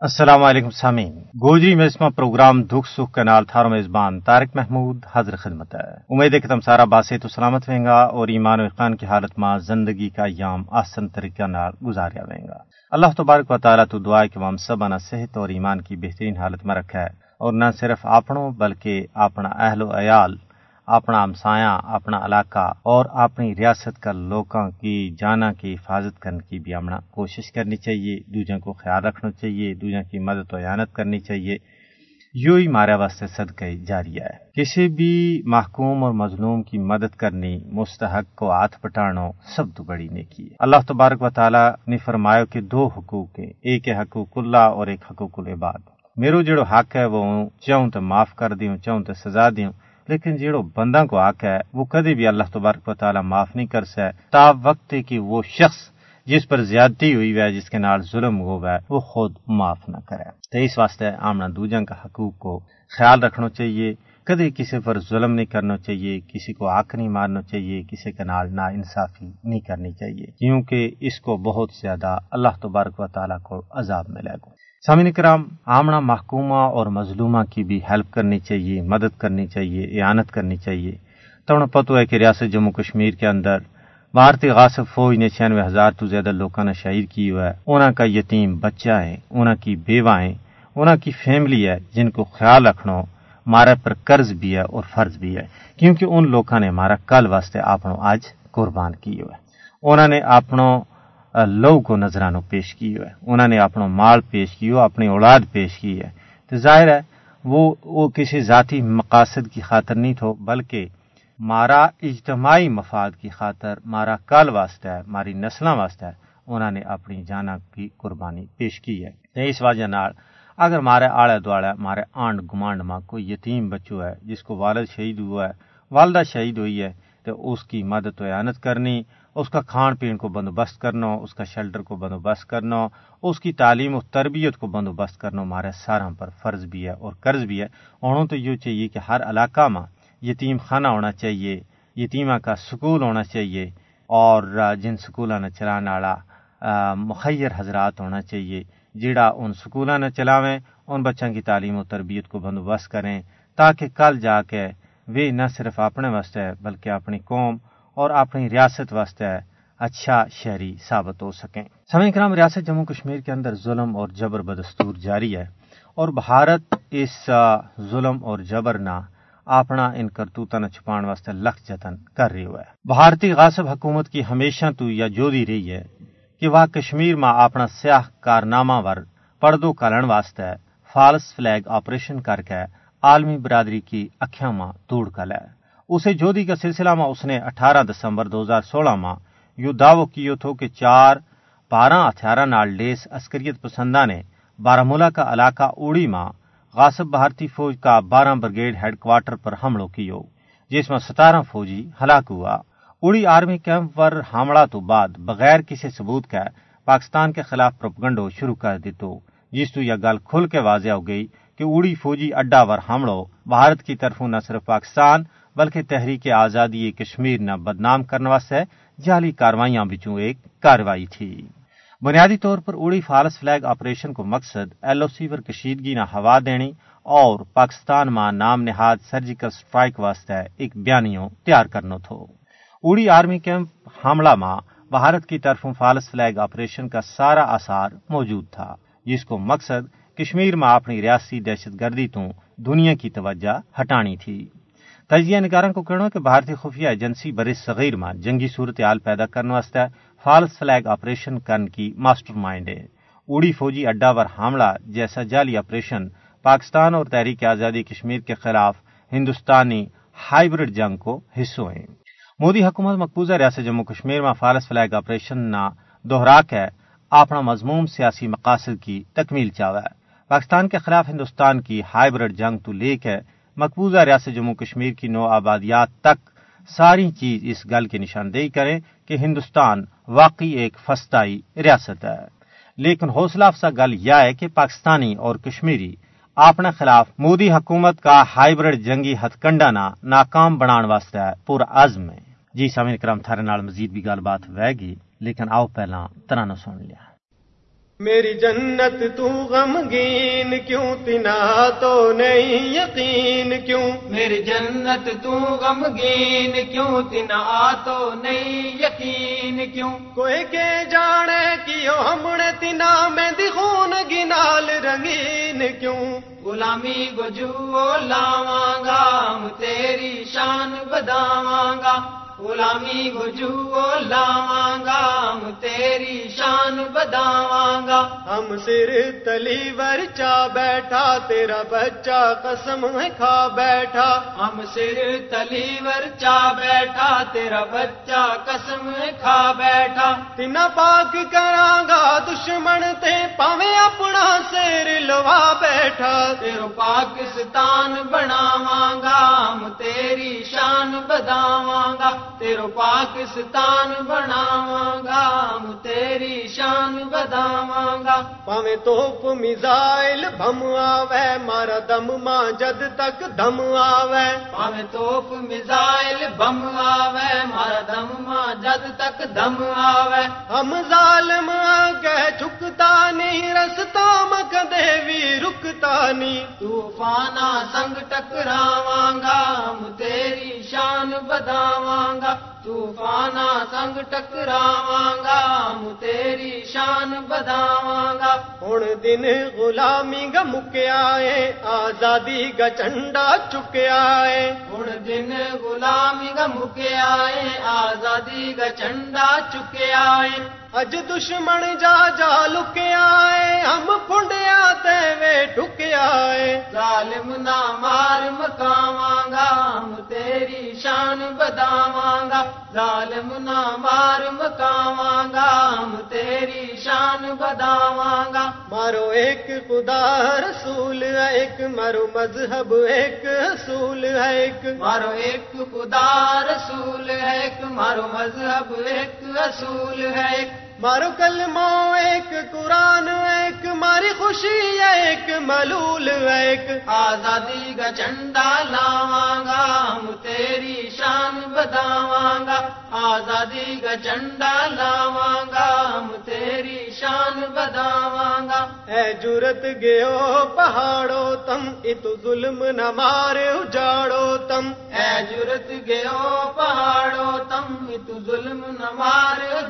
السلام علیکم سامعین۔ گوجری میں اسما پروگرام دکھ سکھ کنال تھارو میزبان طارق محمود حضر خدمت ہے۔ امید ہے کہ تم سارا باسے تو سلامت رہیں گا اور ایمان و اقان کی حالت میں زندگی کا ایام آسن طریقہ نال گزاریا رہیں گا۔ اللہ تبارک و تعالیٰ تو دعا کہ ہم سب انا صحت اور ایمان کی بہترین حالت میں رکھا ہے۔ اور نہ صرف اپنوں بلکہ اپنا اہل و عیال اپنا ہمسایاں، اپنا علاقہ اور اپنی ریاست کا لوگوں کی جانا کی حفاظت کرنے کی بھی ہمنا کوشش کرنی چاہیے۔ دوجوں کو خیال رکھنا چاہیے دوجوں کی مدد و اعانت کرنی چاہیے۔ یوں ہی مارا واسطے صدقہ جاری ہے۔ کسی بھی محکوم اور مظلوم کی مدد کرنی، مستحق کو ہاتھ پٹانو سب تو بڑی نیکی ہے۔ اللہ تبارک و تعالیٰ نے فرمایا کہ دو حقوق ہیں، ایک ہے حقوق اللہ اور ایک حقوق العباد۔ میرو جڑو حق ہے وہ چاہوں تو معاف کر دیوں چاہوں تو سزا دیوں لیکن جیڑو بندہ کو آک ہے وہ کدی بھی اللہ تبارک و تعالیٰ معاف نہیں کر سکے۔ تا وقت کہ وہ شخص جس پر زیادتی ہوئی ہے، جس کے نال ظلم ہوا ہے وہ خود معاف نہ کرے۔ تو اس واسطے آمنا دوجن کا حقوق کو خیال رکھنا چاہیے۔ کدی کسی پر ظلم نہیں کرنا چاہیے، کسی کو آنکھ نہیں مارنا چاہیے، کسی کے نال نا انصافی نہیں کرنی چاہیے۔ کیونکہ اس کو بہت زیادہ اللہ تبارک و تعالیٰ کو عذاب ملے گا۔ سامعین کرام، آمنا محکومہ اور مظلومہ کی بھی ہیلپ کرنی چاہیے، مدد کرنی چاہیے، اعانت کرنی چاہیے۔ تو انہیں پتہ ہے کہ ریاست جموں کشمیر کے اندر بھارتی غاصب فوج نے چھیانوے ہزار تو زیادہ لوگوں نے شہید کی ہوا ہے۔ انہوں کا یتیم بچہ ہے انہوں کی بیوہ ہیں انہوں کی فیملی ہے، جن کو خیال رکھنا مارے پر قرض بھی ہے اور فرض بھی ہے۔ کیونکہ ان لوگوں نے ہمارا کل واسطے آپ آج قربان کی ہوا ہے۔ انہوں نے اپنوں لو کو نظرانو پیش کی ہے انہوں نے اپنا مال پیش کی ہو اپنی اولاد پیش کی ہے تو ظاہر ہے وہ وہ کسی ذاتی مقاصد کی خاطر نہیں تھو بلکہ مارا اجتماعی مفاد کی خاطر مارا کال واسطہ ہے ماری نسل واسطہ ہے انہوں نے اپنی جانا کی قربانی پیش کی ہے تو اس وجہ نال اگر مارے آڑے دوڑے مارے آنڈ گمانڈ ماں کوئی یتیم بچو ہے جس کو والد شہید ہوا ہے والدہ شہید ہوئی ہے تو اس کی مدد و اعانت کرنی اس کا کھان پین کو بندوبست کرنا اس کا شیلٹر کو بندوبست کرنا اس کی تعلیم و تربیت کو بندوبست کرنا ہمارے سارا پر فرض بھی ہے اور قرض بھی ہے۔ انہوں تو یہ چاہیے کہ ہر علاقہ میں یتیم خانہ ہونا چاہیے، یتیمہ کا سکول ہونا چاہیے اور جن سکولوں نے چلانے والا مخیر حضرات ہونا چاہیے۔ جڑا ان سکولوں نے چلاویں، ان بچوں کی تعلیم و تربیت کو بندوبست کریں تاکہ کل جا کے وہ نہ صرف اپنے واسطے بلکہ اپنی قوم اور اپنی ریاست واسطے اچھا شہری ثابت ہو سکیں۔ سمے کرام، ریاست جموں کشمیر کے اندر ظلم اور جبر بدستور جاری ہے اور بھارت اس ظلم اور جبر نہ اپنا ان کرتوتا نہ چھپان واسطے لکھ جتن کر رہی ہوا ہے بھارتی غاصب حکومت کی ہمیشہ تو یا جو دی رہی ہے کہ وہ کشمیر میں اپنا سیاہ کارنامہ ور پردو کلن واسطے فالس فلیگ آپریشن کر کے عالمی برادری کی اکھیاں ماں توڑ کل ہے اسے جودی کا سلسلہ میں اس نے اٹھارہ دسمبر دو ہزار سولہ میں یو دعو کیو تھو کہ چار بارہ ہتھیارہ نال لیس عسکریت پسندہ نے بارہ ملا کا علاقہ اوڑی ماں غاصب بھارتی فوج کا بارہ برگیڈ ہیڈ کوارٹر پر حملوں کیو، جس میں ستارہ فوجی ہلاک ہوا۔ اڑی آرمی کیمپ پر حملہ تو بعد بغیر کسی ثبوت کے پاکستان کے خلاف پروپگنڈو شروع کر دیتو، جس تو یہ گل کھل کے واضح ہو گئی کہ اڑی فوجی اڈا ور حملوں بھارت کی طرفوں نہ صرف پاکستان بلکہ تحریک آزادی کشمیر نہ بدنام کرنے واسطے جعلی کاروائیاں بچوں ایک کاروائی تھی۔ بنیادی طور پر اڑی فالس فلیگ آپریشن کو مقصد ایل او سی پر کشیدگی نہ ہوا دینی اور پاکستان ماں نام نہاد سرجیکل سٹرائک واسطے ایک بیانیوں تیار کرنا تھو۔ اڑی آرمی کیمپ حملہ ماں بھارت کی طرف فالس فلیگ آپریشن کا سارا آثار موجود تھا، جس کو مقصد کشمیر میں اپنی ریاستی دہشت گردی تو دنیا کی توجہ ہٹانی تھی۔ تجزیہ نگاروں کو کہنا کہ بھارتی خفیہ ایجنسی بر صغیر میں جنگی صورتحال پیدا کرنے واسطے فالس فلیگ آپریشن کرنے کی ماسٹر مائنڈ ہے۔ اڑی فوجی اڈا ور حاملہ جیسا جعلی آپریشن پاکستان اور تحریک آزادی کشمیر کے خلاف ہندوستانی ہائیبرڈ جنگ کو حصوں ہیں۔ مودی حکومت مقبوضہ ریاست جموں کشمیر میں فالس فلیگ آپریشن نہ دوہرا کے اپنا مضموم سیاسی مقاصد کی تکمیل چاہا ہے۔ پاکستان کے خلاف ہندوستان کی ہائیبرڈ جنگ تو لے کے مقبوضہ ریاست جموں کشمیر کی نو آبادیات تک ساری چیز اس گل کی نشاندہی کریں کہ ہندوستان واقعی ایک فستائی ریاست ہے۔ لیکن حوصلہ افزا گل یہ ہے کہ پاکستانی اور کشمیری اپنے خلاف مودی حکومت کا ہائیبرڈ جنگی ہتھ کنڈا نہ ناکام بنان واسطے پورا عزم ہے۔ جی سامع کرام، تھارے نال مزید بھی گل بات وے گی، لیکن آؤ پہلا ترانہ سن لیا۔ میری جنت تو غمگین کیوں؟ تنا تو نہیں یقین کیوں؟ میری جنت تو غمگین کیوں؟ تنا تو نہیں یقین کیوں؟ کوئی کے جانے کیوں؟ ہم نے تنا میں دخون گنال رنگین کیوں؟ غلامی گجو لاواں گا ہم تیری شان بداواں گا۔ غلامی گجو لاواں گا ہم تیری شان بداواں گا ہم سر تلی ور چا بیٹھا تیرا بچہ قسم ہے کھا بیٹھا۔ ہم سر تلی ور چا بیٹھا تیرا بچہ قسم ہے کھا بیٹھا۔ تنا پاک کراں گا دشمن تے پاویں اپنا سر لوا بیٹھا۔ تیرو پاکستان بناواں گا ہم تیری شان بداواں گا تیرو پاکستان بناواں گا تیری شان بداواں گا۔ پاویں توپ میزائل بم آوے مارا دم ماں جد تک دم آوے۔ پاویں توپ میزائل بم آوے مارا دم ماں جد تک دم آوے۔ ہم ظالم آگے جھکتا نہیں رستا بھی دیوی رکتا نہیں طوفانا سنگ ٹکراواں گا تیری شان بداواں گا طوفانا سنگ ٹکراواں گا تیری شان بداواں گا ہن دن غلامی گا مکیا ہے آزادی گا چنڈا چکیا ہے ہن دن غلامی گا مکیا ہے آزادی گا چنڈا چکیا ہے اج دشمن جا جا لکیا ہے ہم پنڈیا تے وے ٹکیا ہے ظالم نہ مار مکاواں گا ہم تیری شان بداواں گا ظالم نہ مار مکاواں گا ہم تیری شان بداواں گا مارو ایک خدا رسول ہے ایک مارو مذہب ایک اصول ہے ایک مارو ایک خدا رسول ہے ایک مارو مذہب ایک اصول ہے ایک مارو کلمہ ایک قرآن ایک ماری خوشی ایک ملول ایک آزادی کا جھنڈا لاواں گا، ہم تیری شان بداواں گا۔ آزادی کا جھنڈا لاواں گا، ہم تیری شان بداواں گا۔ اے جرت گیو پہاڑو تم، اتو ظلم نہ مارے، اجاڑو تم۔ جرت گیو پہاڑو تم تو ظلم نہ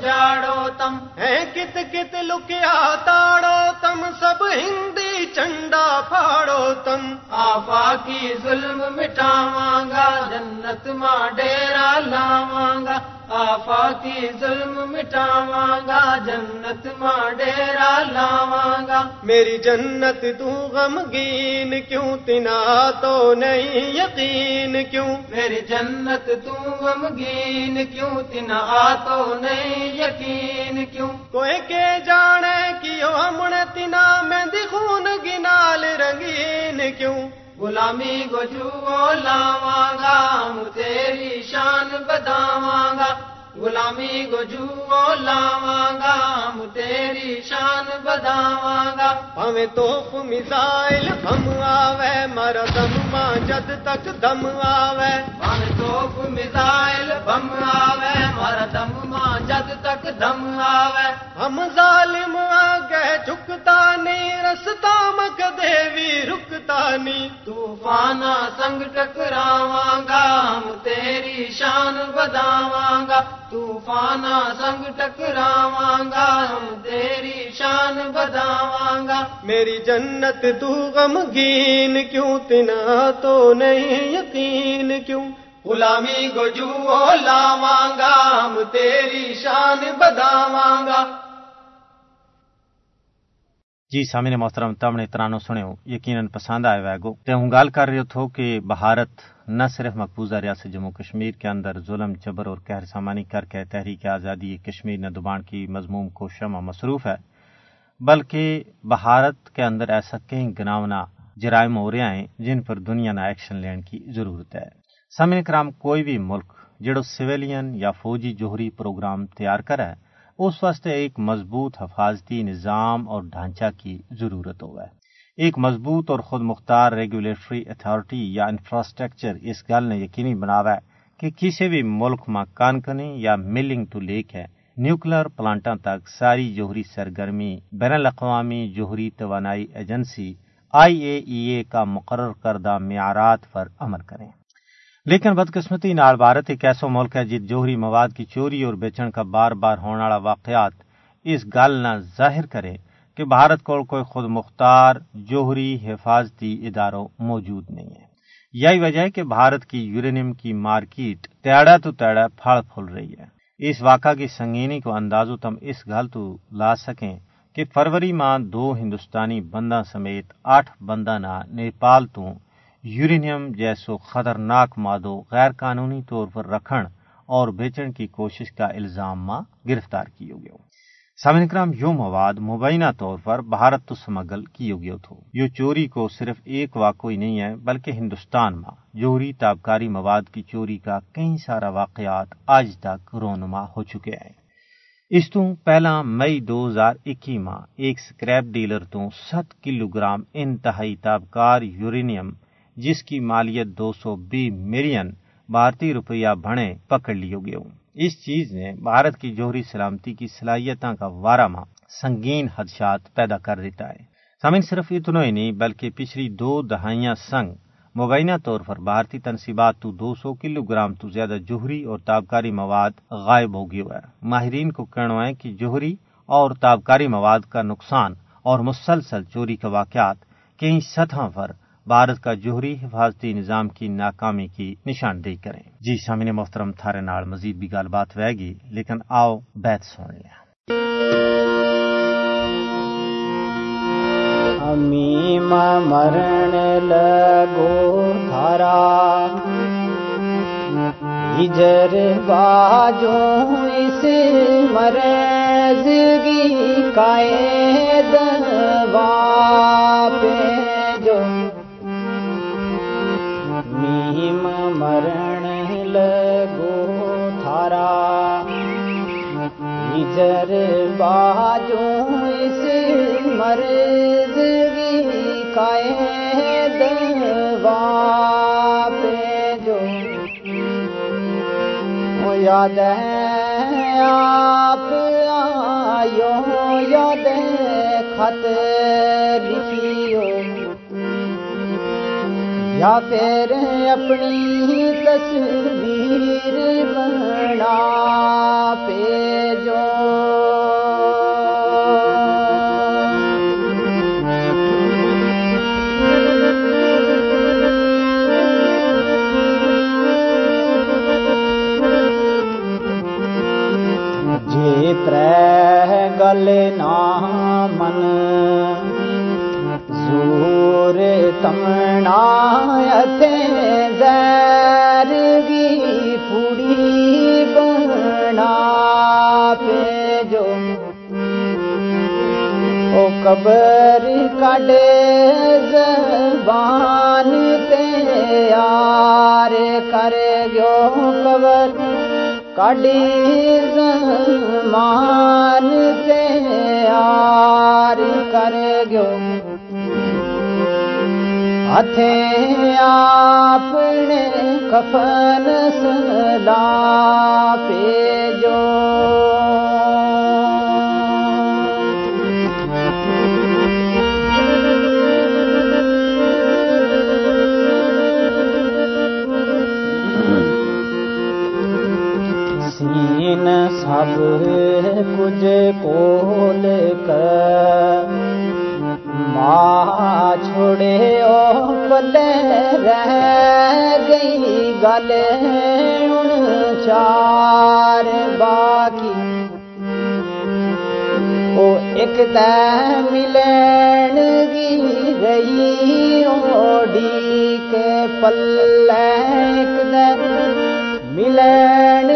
جاڑو تم۔ ہے کت کت لکیا تاڑو تم، سب ہندی چنڈا پھاڑو تم۔ آفا کی ظلم مٹاواں گا، جنت ماں ڈیرا لاواں گا۔ آفا کی ظلم مٹاواں گا جنت ماں ڈیرا لاواں گا۔ میری جنت تو غمگین کیوں؟ تنا تو نہیں یقین کیوں؟ میری جنت تو غمگین کیوں؟ تنا تو نہیں یقین کیوں؟ کوئی کے جانے کیوں؟ ہم نے تنا میں خون گنال رنگین کیوں؟ غلامی گجو لاواں گا ہم تیری شان گا غلامی گجو لاواں گا ہم تیری شان بداواں گا ہمیں توپ میزائل بم آوے مر دم ماں جد تک دم آوے۔ من توپ میزائل بم آوے مر دم ماں جد تک دم آوے۔ ہم ظالم آگے جھکتا نہیں رستا مک دیوی رکتا نہیں طوفانا سنگ ٹکراواں گا ہم تیری شان بداواں گا طوفانا سنگ ٹکراواں گا ہم تیری شان بداواں گا میری جنت تو غمگین کیوں تنا تو نہیں یقین کیوں غلامی گجو لاواں گا ہم تیری شان بداواں گا جی سامع محترم، تم نے ترانو سنو یقیناً پسند آئے ویگو تے ہوں گال کر رہے تھو کہ بھارت نہ صرف مقبوضہ ریاست جموں کشمیر کے اندر ظلم، جبر اور قہر سامانی کر کے تحریک آزادی، کشمیر نہ دبان کی مضموم کو شمع مصروف ہے، بلکہ بھارت کے اندر ایسا کئی گناونا جرائم ہو رہے ہیں جن پر دنیا نہ ایکشن لینے کی ضرورت ہے۔ سامع کرام، کوئی بھی ملک جڑو سویلین یا فوجی جوہری پروگرام تیار کرے اس واسطے ایک مضبوط حفاظتی نظام اور ڈھانچہ کی ضرورت ہوا ہے ایک مضبوط اور خود مختار ریگولیٹری اتھارٹی یا انفراسٹرکچر اس گل نے یقینی بناوا ہے کہ کسی بھی ملک میں کانکنی یا ملنگ ٹو لیک ہے۔ نیوکلر پلانٹਾਂ تک ساری جوہری سرگرمی، بین الاقوامی جوہری توانائی ایجنسی آئی اے ای اے کا مقرر کردہ معیارات پر عمل کریں۔ لیکن بدقسمتی نال بھارت ایک ایسا ملک ہے جت جوہری مواد کی چوری اور بیچن کا بار بار ہونے والا واقعات اس گل نہ ظاہر کرے کہ بھارت کو کوئی خود مختار، جوہری، حفاظتی اداروں موجود نہیں ہے یہی وجہ ہے کہ بھارت کی یورینیم کی مارکیٹ تیڑا تو تیڑا پھل پھول رہی ہے۔ اس واقعہ کی سنگینی کو اندازو تم اس گل تو لا سکیں کہ فروری ماہ دو ہندوستانی بندہ سمیت آٹھ بندہ نہ نیپال تو یورینیم جیسو خطرناک مادو غیر قانونی طور پر رکھن اور بیچن کی کوشش کا الزام ماں گرفتار کیو گیا سامن کرام یو مواد مبینہ طور پر بھارت تو سمگل کیو گیا تھو۔ یہ چوری کو صرف ایک واقعی نہیں ہے، بلکہ ہندوستان میں جوہری تابکاری مواد کی چوری کا کئی سارا واقعات آج تک رونما ہو چکے ہیں۔ اس تو پہلا مئی دو ہزار اکی ماہ ایک سکریپ ڈیلر تو ست کلو گرام انتہائی تابکار یورینیم جس کی مالیت دو سو بی ملین بھارتی روپیہ بھنے پکڑ لیو گئے اس چیز نے بھارت کی جوہری سلامتی کی صلاحیتوں کا وارہ ماں سنگین حدشات پیدا کر دیتا ہے۔ سامن صرف اتنا ہی نہیں، بلکہ پچھلی دو دہائیاں سنگ مبینہ طور پر بھارتی تنصیبات تو دو سو کلو گرام تو زیادہ جوہری اور تابکاری مواد غائب ہو گیا ہے۔ ماہرین کو کہنا ہے کہ جوہری اور تابکاری مواد کا نقصان اور مسلسل چوری کے واقعات کئی سطح پر بھارت کا جوہری حفاظتی نظام کی ناکامی کی نشاندہی کریں۔ جی سامنے محترم، تھارے نال مزید بھی گل بات ہوئے گی، لیکن آؤ بیت سن لیا امی مرن لگو تھارا۔ ہجر باجو اس مرزگی کائے دوا پہ جو لگو تھارا ہجر باجو اس مرزگی کائے دوا پہ جو یاد ہے آپ آئیو یاد خط لکھیو یا پھر اپنی تصویر بنا پہ جو کڈی رحمان تے یار کر گیو ہتھے آپ نے کفن سلا پہ جو۔ سب کچھ کول کر ماں چھوڑے او پلے رہ گئی گل ان چار باقی۔ او ایک تے ملن گی رہی اوڈی کے پلے ایک تے ملن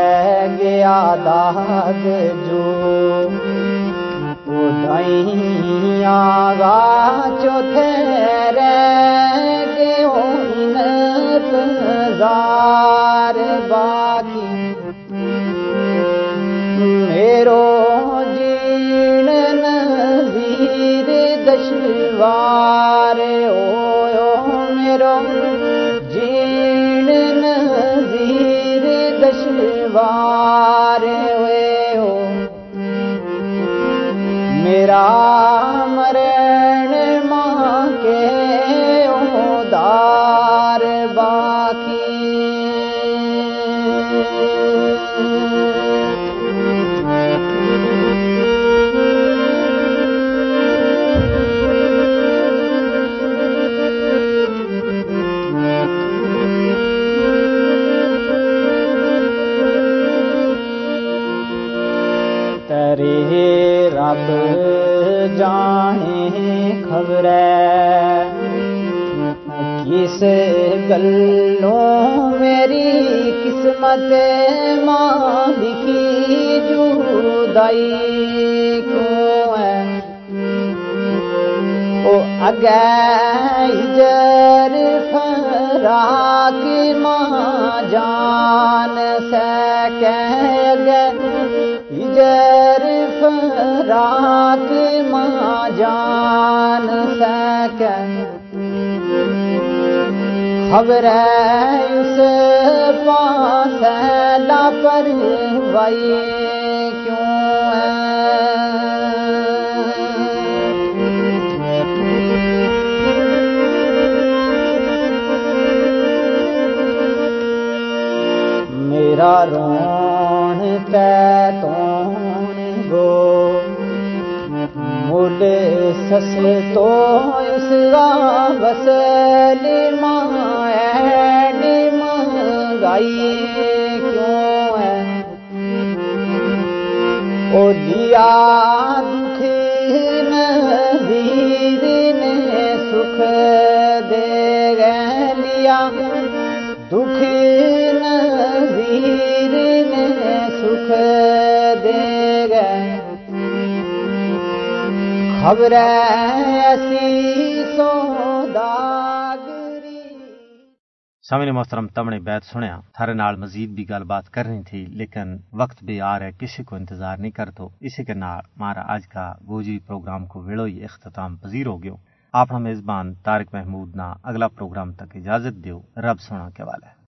گیا داد جو گا چوتھے رہ رے انتظار باقی بار او اگے جر فراق ماں جان سکے اگے جر فراق ماں جان سکے خبر اس پاس لاپر وائی کیوں میرا رون تون گو؟ سس دے لیا دکھ نظیر نے سکھ دے گئے خبر ایسی سوداگری سامنے محترم تم نے بیت سنیا۔ تھارے نال مزید بھی گل بات کرنی تھی، لیکن وقت بھی آ رہا ہے، کسی کو انتظار نہیں کرتو۔ اسی کے نال ہمارا آج کا گوجری پروگرام کو ویڑو ہی اختتام پذیر ہو گیو۔ آپ میزبان طارق محمود نا اگلا پروگرام تک اجازت دیو رب سونا کے والے